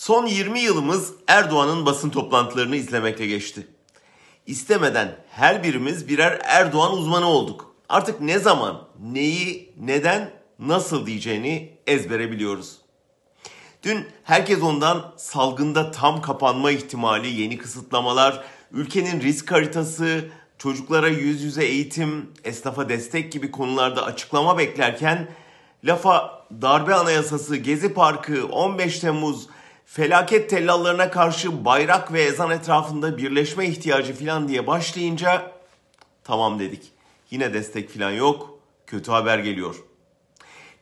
Son 20 yılımız Erdoğan'ın basın toplantılarını izlemekle geçti. İstemeden her birimiz birer Erdoğan uzmanı olduk. Artık ne zaman, neyi, neden, nasıl diyeceğini ezbere biliyoruz. Dün herkes ondan salgında tam kapanma ihtimali, yeni kısıtlamalar, ülkenin risk haritası, çocuklara yüz yüze eğitim, esnafa destek gibi konularda açıklama beklerken lafa darbe anayasası, Gezi Parkı, 15 Temmuz, felaket tellallarına karşı bayrak ve ezan etrafında birleşme ihtiyacı falan diye başlayınca tamam dedik. Yine destek falan yok. Kötü haber geliyor.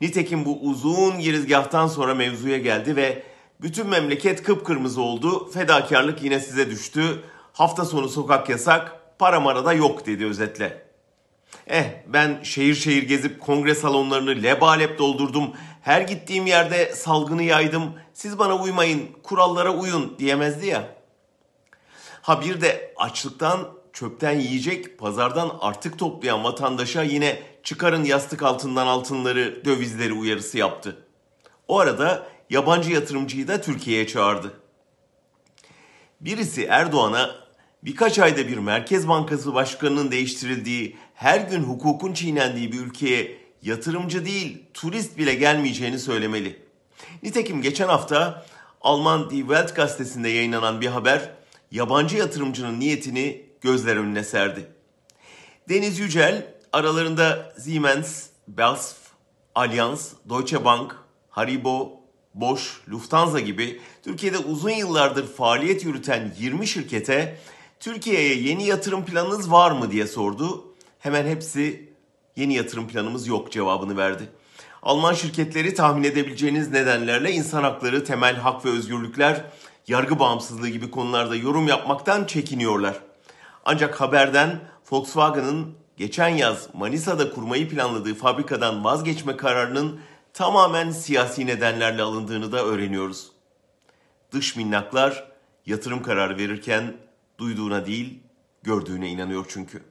Nitekim bu uzun girizgahtan sonra mevzuya geldi ve bütün memleket kıpkırmızı oldu. Fedakarlık yine size düştü. Hafta sonu sokak yasak, para marada yok dedi özetle. Eh ben şehir şehir gezip kongre salonlarını lebalep doldurdum. Her gittiğim yerde salgını yaydım. Siz bana uymayın, kurallara uyun diyemezdi ya. Ha bir de açlıktan çöpten yiyecek, pazardan artık toplayan vatandaşa yine çıkarın yastık altından altınları, dövizleri uyarısı yaptı. O arada yabancı yatırımcıyı da Türkiye'ye çağırdı. Birisi Erdoğan'a birkaç ayda bir Merkez Bankası Başkanı'nın değiştirildiği, her gün hukukun çiğnendiği bir ülkeye yatırımcı değil, turist bile gelmeyeceğini söylemeli. Nitekim geçen hafta Alman Die Welt gazetesinde yayınlanan bir haber yabancı yatırımcının niyetini gözler önüne serdi. Deniz Yücel aralarında Siemens, BASF, Allianz, Deutsche Bank, Haribo, Bosch, Lufthansa gibi Türkiye'de uzun yıllardır faaliyet yürüten 20 şirkete Türkiye'ye yeni yatırım planınız var mı diye sordu. Hemen hepsi yeni yatırım planımız yok cevabını verdi. Alman şirketleri tahmin edebileceğiniz nedenlerle insan hakları, temel hak ve özgürlükler, yargı bağımsızlığı gibi konularda yorum yapmaktan çekiniyorlar. Ancak haberden Volkswagen'ın geçen yaz Manisa'da kurmayı planladığı fabrikadan vazgeçme kararının tamamen siyasi nedenlerle alındığını da öğreniyoruz. Dış minnaklar yatırım kararı verirken duyduğuna değil, gördüğüne inanıyor çünkü.